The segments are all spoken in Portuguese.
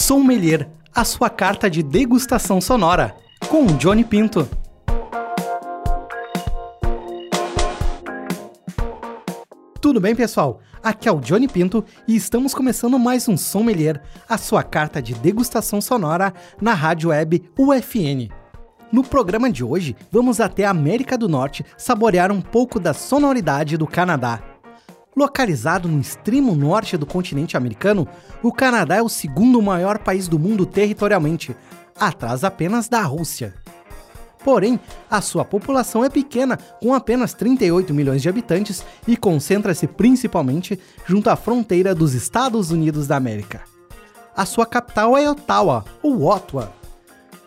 Sommelier, a sua carta de degustação sonora, com Johnny Pinto. Tudo bem, pessoal? Aqui é o Johnny Pinto e estamos começando mais um Sommelier, a sua carta de degustação sonora na rádio web UFN. No programa de hoje, vamos até a América do Norte saborear um pouco da sonoridade do Canadá. Localizado no extremo norte do continente americano, o Canadá é o segundo maior país do mundo territorialmente, atrás apenas da Rússia. Porém, a sua população é pequena, com apenas 38 milhões de habitantes e concentra-se principalmente junto à fronteira dos Estados Unidos da América. A sua capital é Ottawa, ou Ottawa.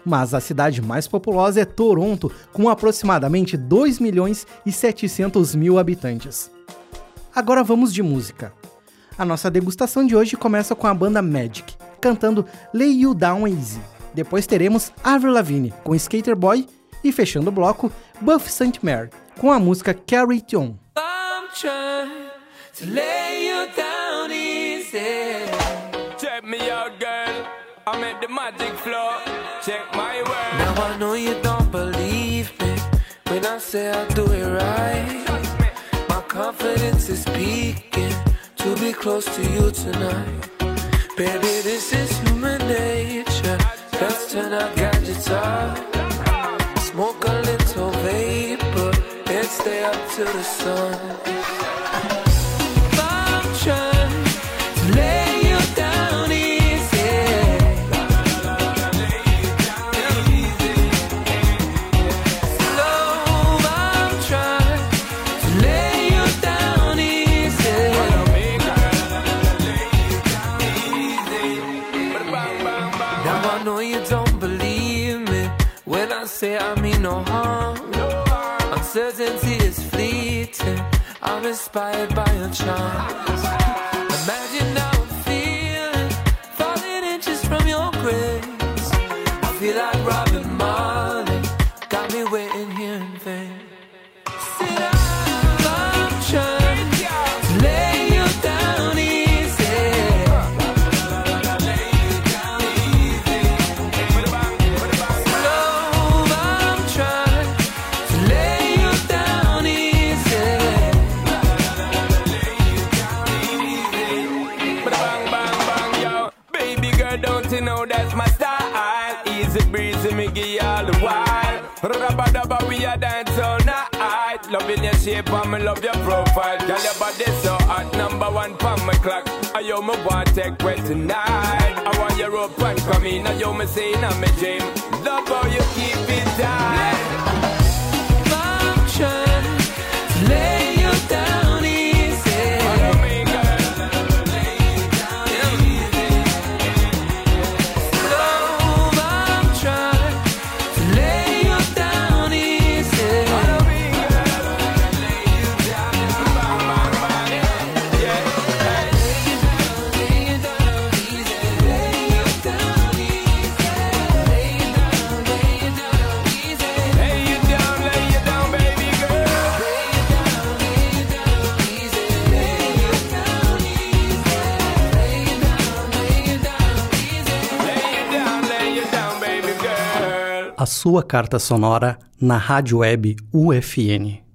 Mas a cidade mais populosa é Toronto, com aproximadamente 2 milhões e 700 mil habitantes. Agora vamos de música. A nossa degustação de hoje começa com a banda Magic, cantando Lay You Down Easy. Depois teremos Avril Lavigne com Skater Boy e fechando o bloco, Buff St. Mary com a música Carry It On. Check me out, girl. I'm at the magic floor. Check my word. Now I know you don't believe me when I say I do it right. Confidence is peaking to be close to you tonight. Baby, this is human nature. Let's turn our gadgets off. Smoke a little vapor and stay up till the sun. Say I mean no harm. Uncertainty is fleeting. I'm inspired by your charms. And me love your profile. Girl, your body so hot, number one pon my clock. I yo me want take well tonight. I want your rope and come in. I yo me say in my dream. Love how you keep it tight. Sua carta sonora na rádio web UFN.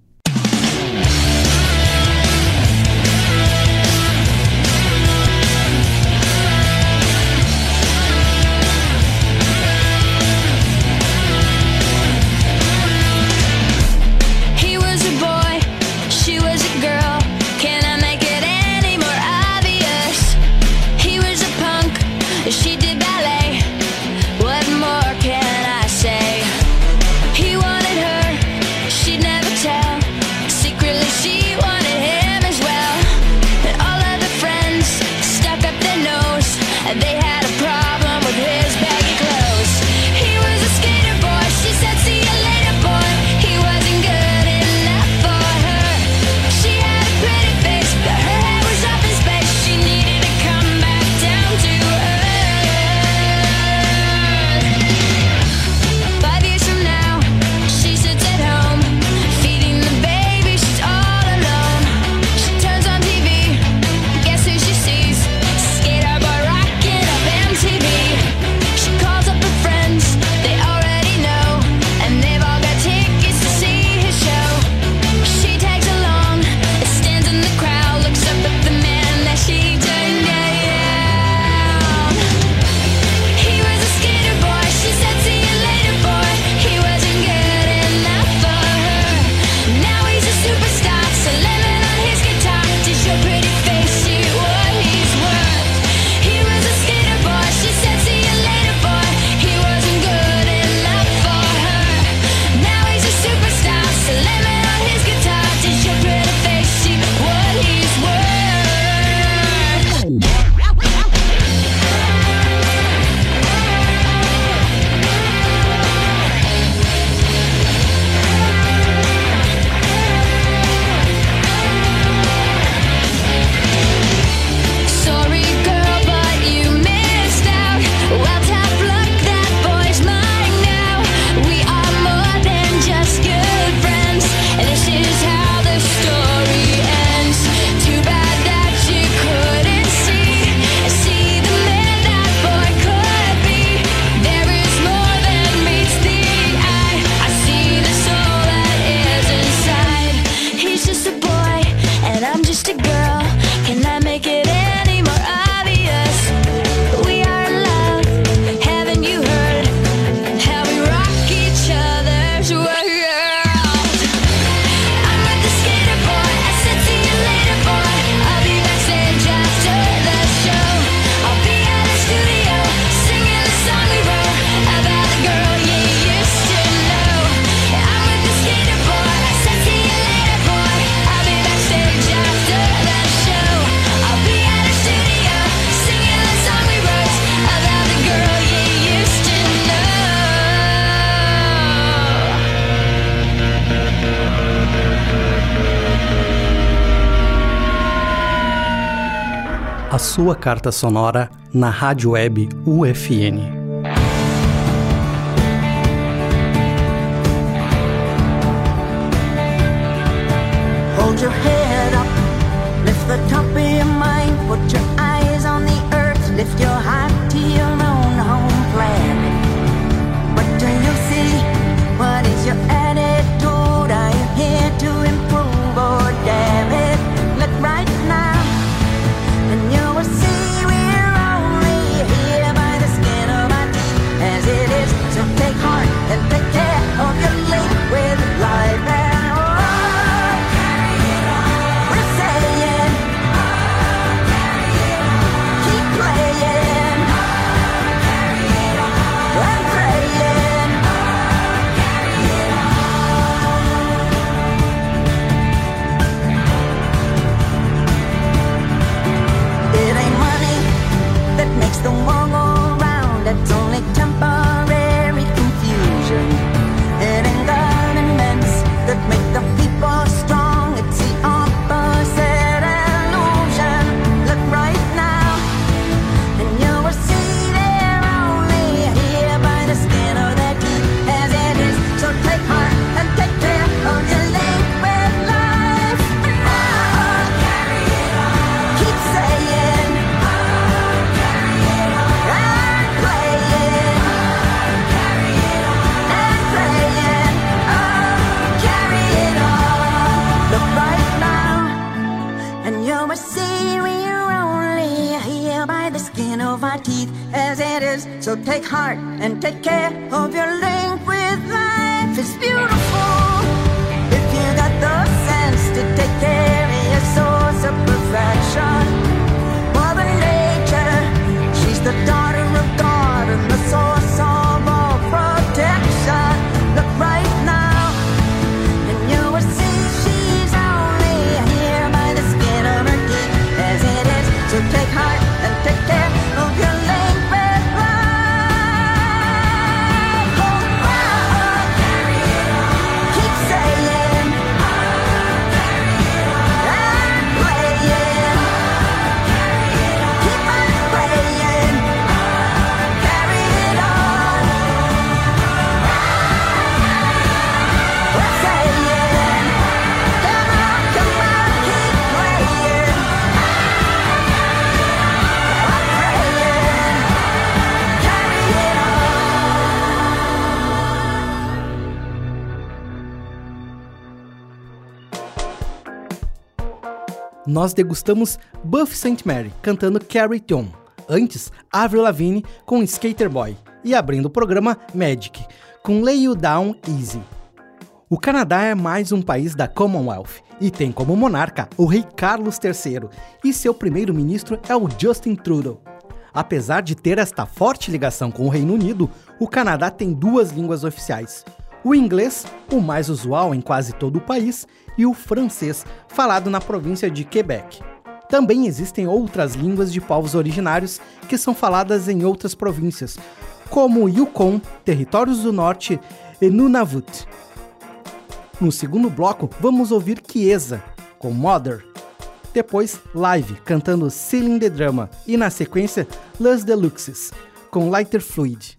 Sua carta sonora na rádio web UFN. Hold your Nós degustamos Buff St. Mary cantando Carry On. Antes, Avril Lavigne com Skater Boy. E abrindo o programa, Magic, com Lay You Down Easy. O Canadá é mais um país da Commonwealth e tem como monarca o rei Carlos III e seu primeiro-ministro é o Justin Trudeau. Apesar de ter esta forte ligação com o Reino Unido, o Canadá tem duas línguas oficiais: o inglês, o mais usual em quase todo o país, e o francês, falado na província de Quebec. Também existem outras línguas de povos originários que são faladas em outras províncias, como Yukon, Territórios do Norte e Nunavut. No segundo bloco, vamos ouvir Chiesa, com Mother. Depois, Live, cantando Ceiling the Drama. E na sequência, Las Deluxes, com Lighter Fluid.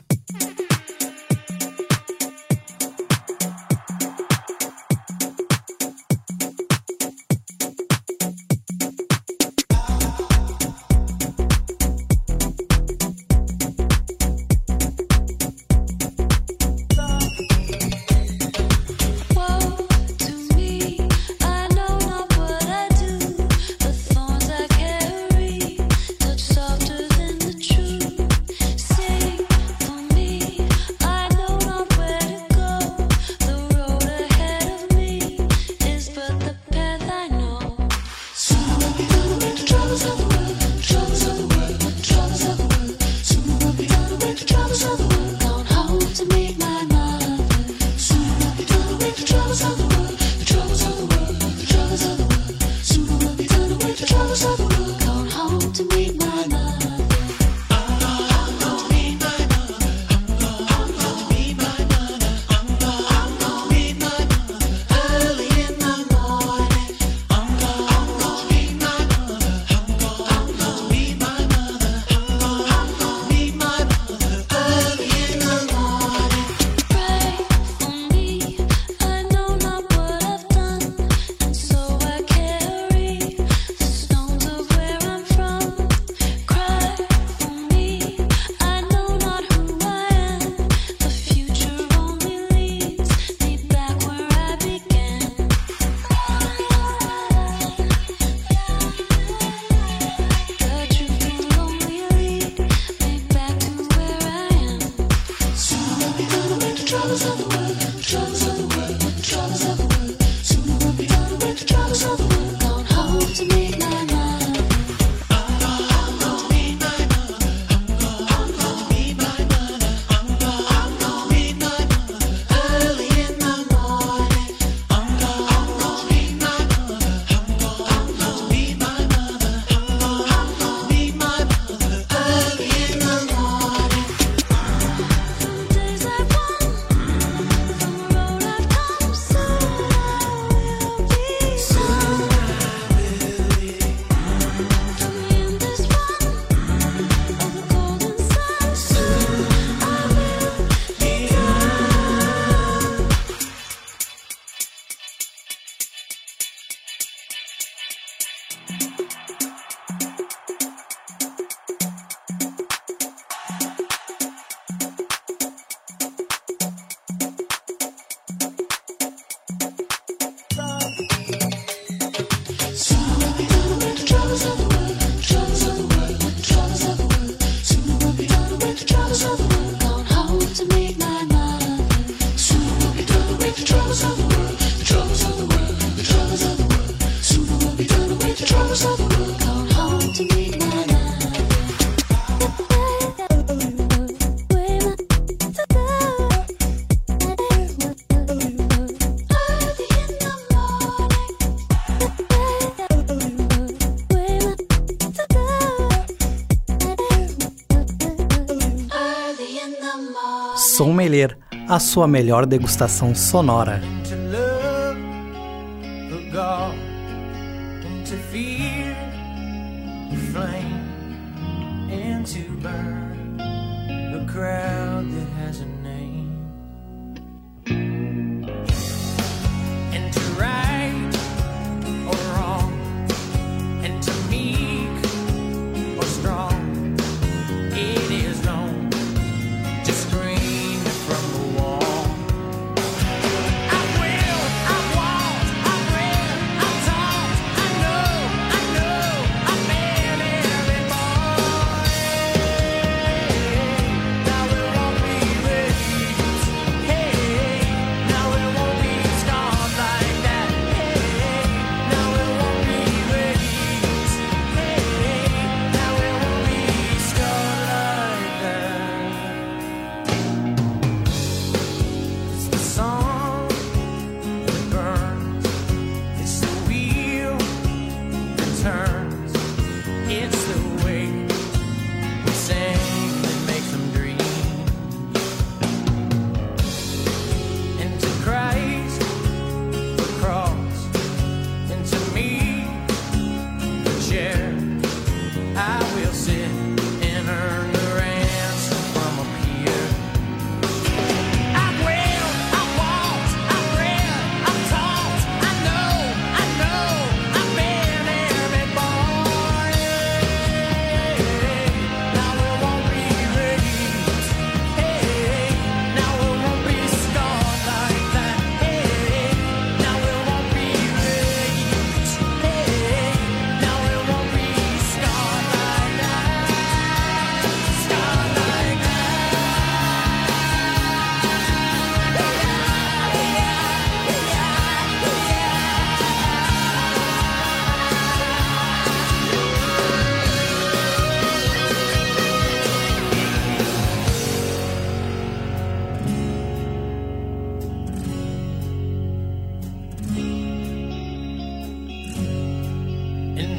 sua melhor degustação sonora.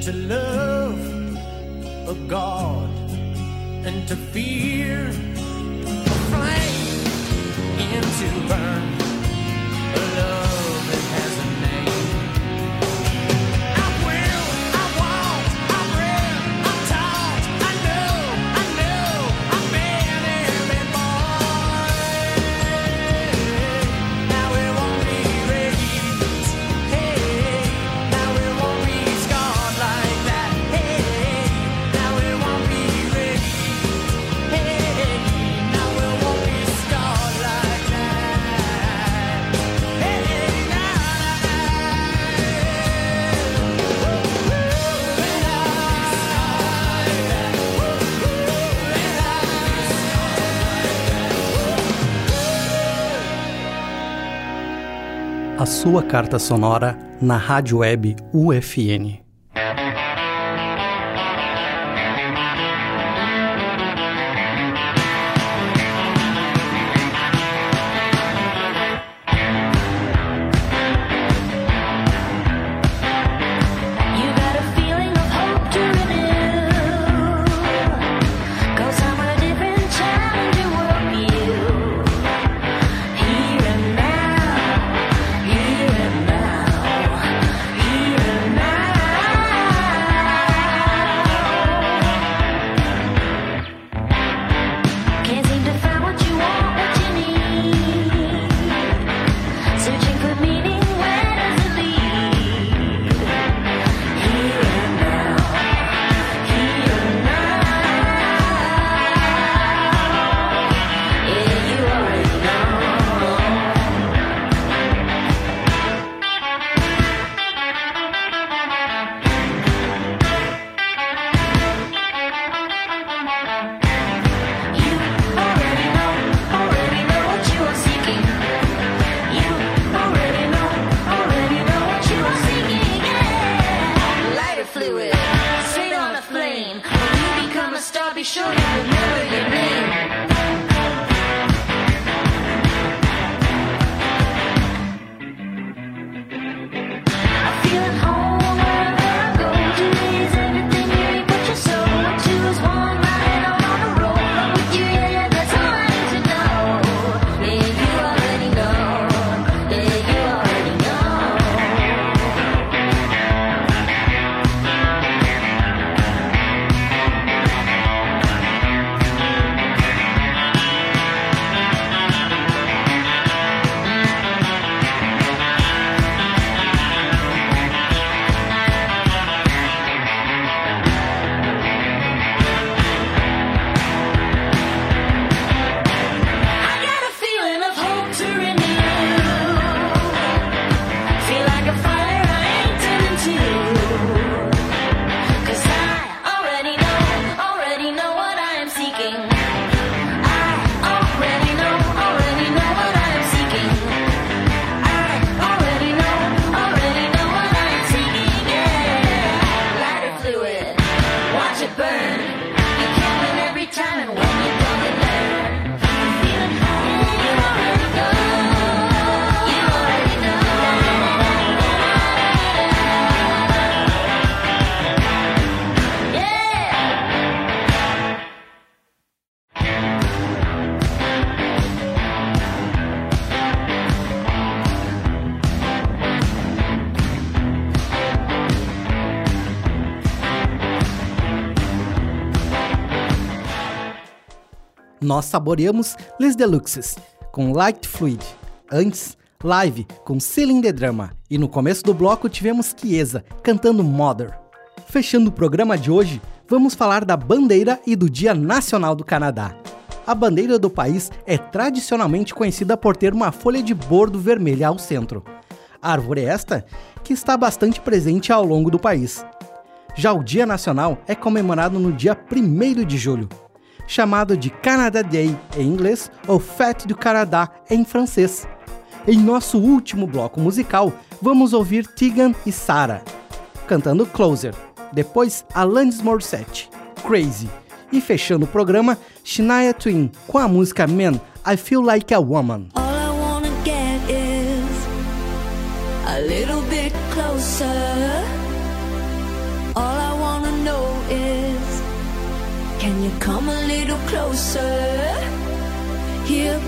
to love a God and to fear a flame and to burn a love. sua carta sonora na rádio web UFN. Nós saboreamos Les Deluxes com Light Fluid. Antes, Live com Ceiling the Drama. E no começo do bloco tivemos Chiesa cantando Mother. Fechando o programa de hoje, vamos falar da bandeira e do Dia Nacional do Canadá. A bandeira do país é tradicionalmente conhecida por ter uma folha de bordo vermelha ao centro. Árvore esta que está bastante presente ao longo do país. Já o Dia Nacional é comemorado no dia 1 de julho, chamado de Canada Day em inglês ou Fête du Canada em francês. Em nosso último bloco musical, vamos ouvir Tegan e Sarah cantando Closer, depois Alanis Morissette, Crazy, e fechando o programa, Shania Twain com a música Man, I Feel Like a Woman. All I wanna get is a little bit closer. Closer? Here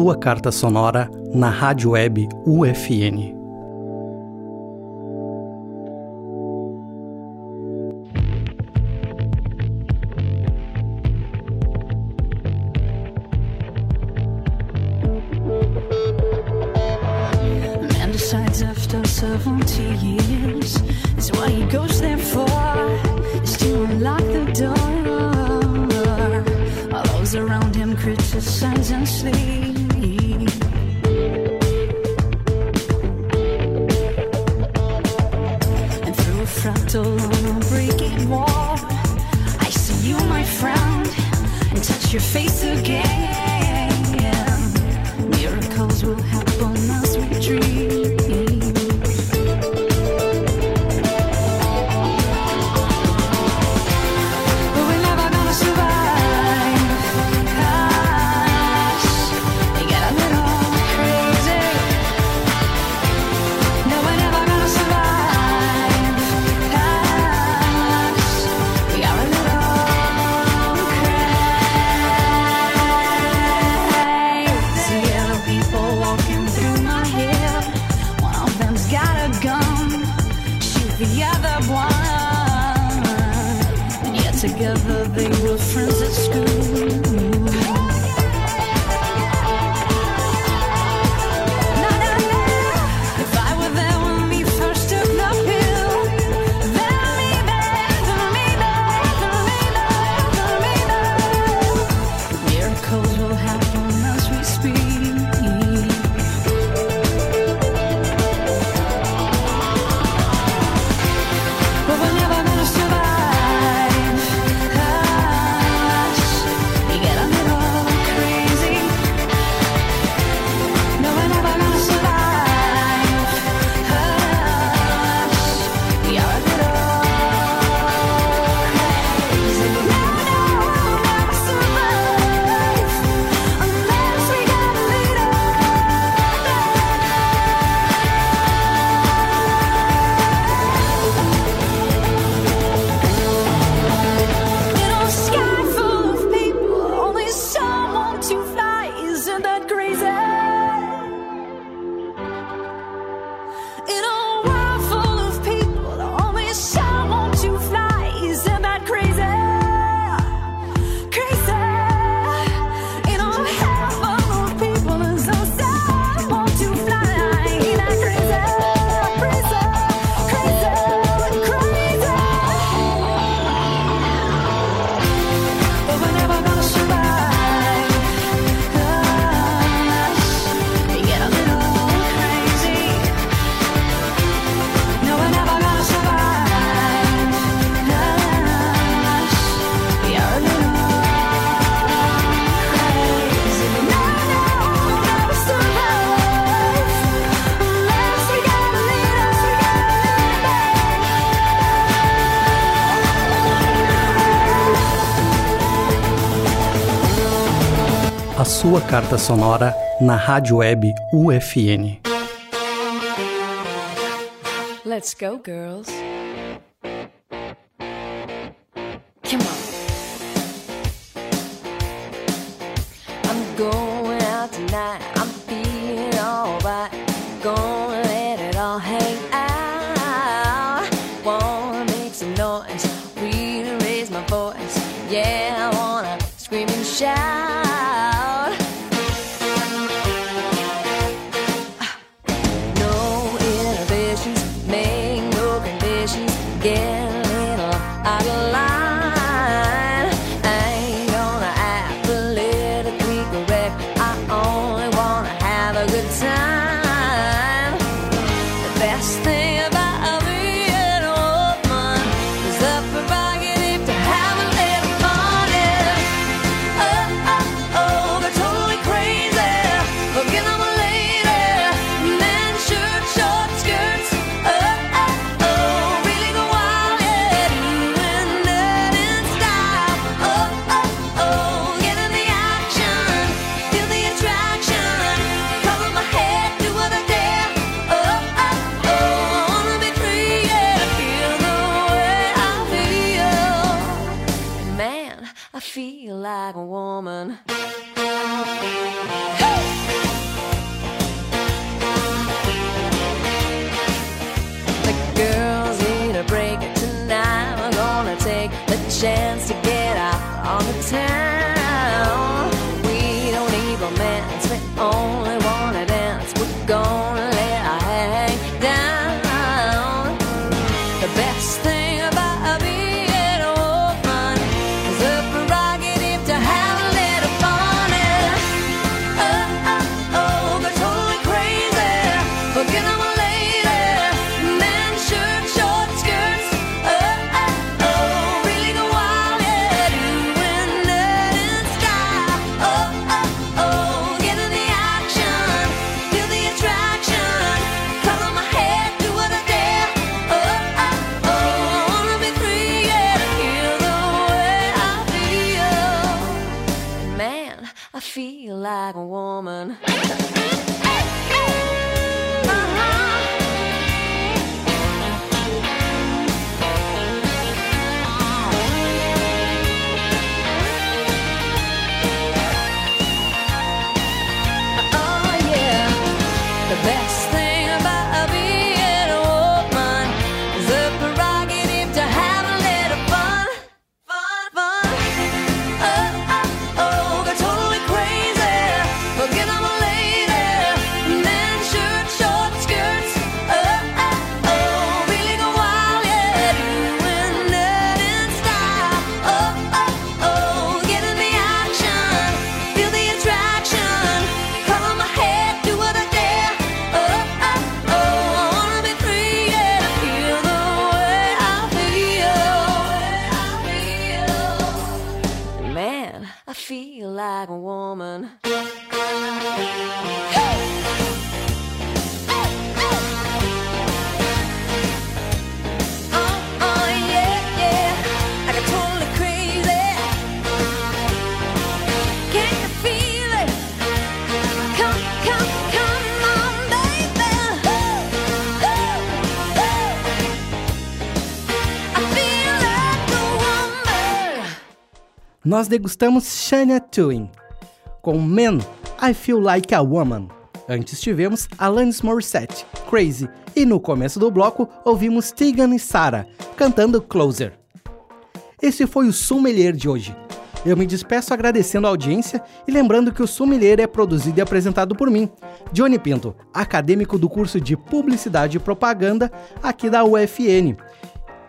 sua carta sonora na rádio web UFN. after 70 years. Why he goes Together they were friends. sua carta sonora na Rádio Web UFN. Let's go, girls. nós degustamos Shania Twain com Man, I Feel Like a Woman. Antes tivemos Alanis Morissette, Crazy, e no começo do bloco ouvimos Tegan e Sarah cantando Closer. Esse foi o Sommelier de hoje. Eu me despeço agradecendo a audiência e lembrando que o Sommelier é produzido e apresentado por mim, Johnny Pinto, acadêmico do curso de Publicidade e Propaganda aqui da UFN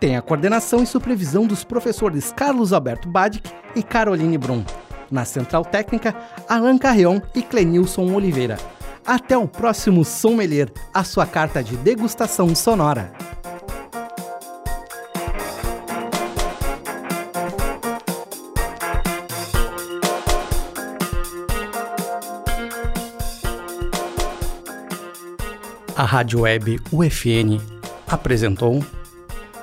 tem a coordenação e supervisão dos professores Carlos Alberto Badic e Caroline Brum. Na Central Técnica, Alain Carreon e Clenilson Oliveira. Até o próximo Sommelier, a sua carta de degustação sonora. A Rádio Web UFN apresentou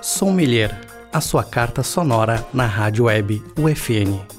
Sommelier, a sua carta sonora na rádio web UFN.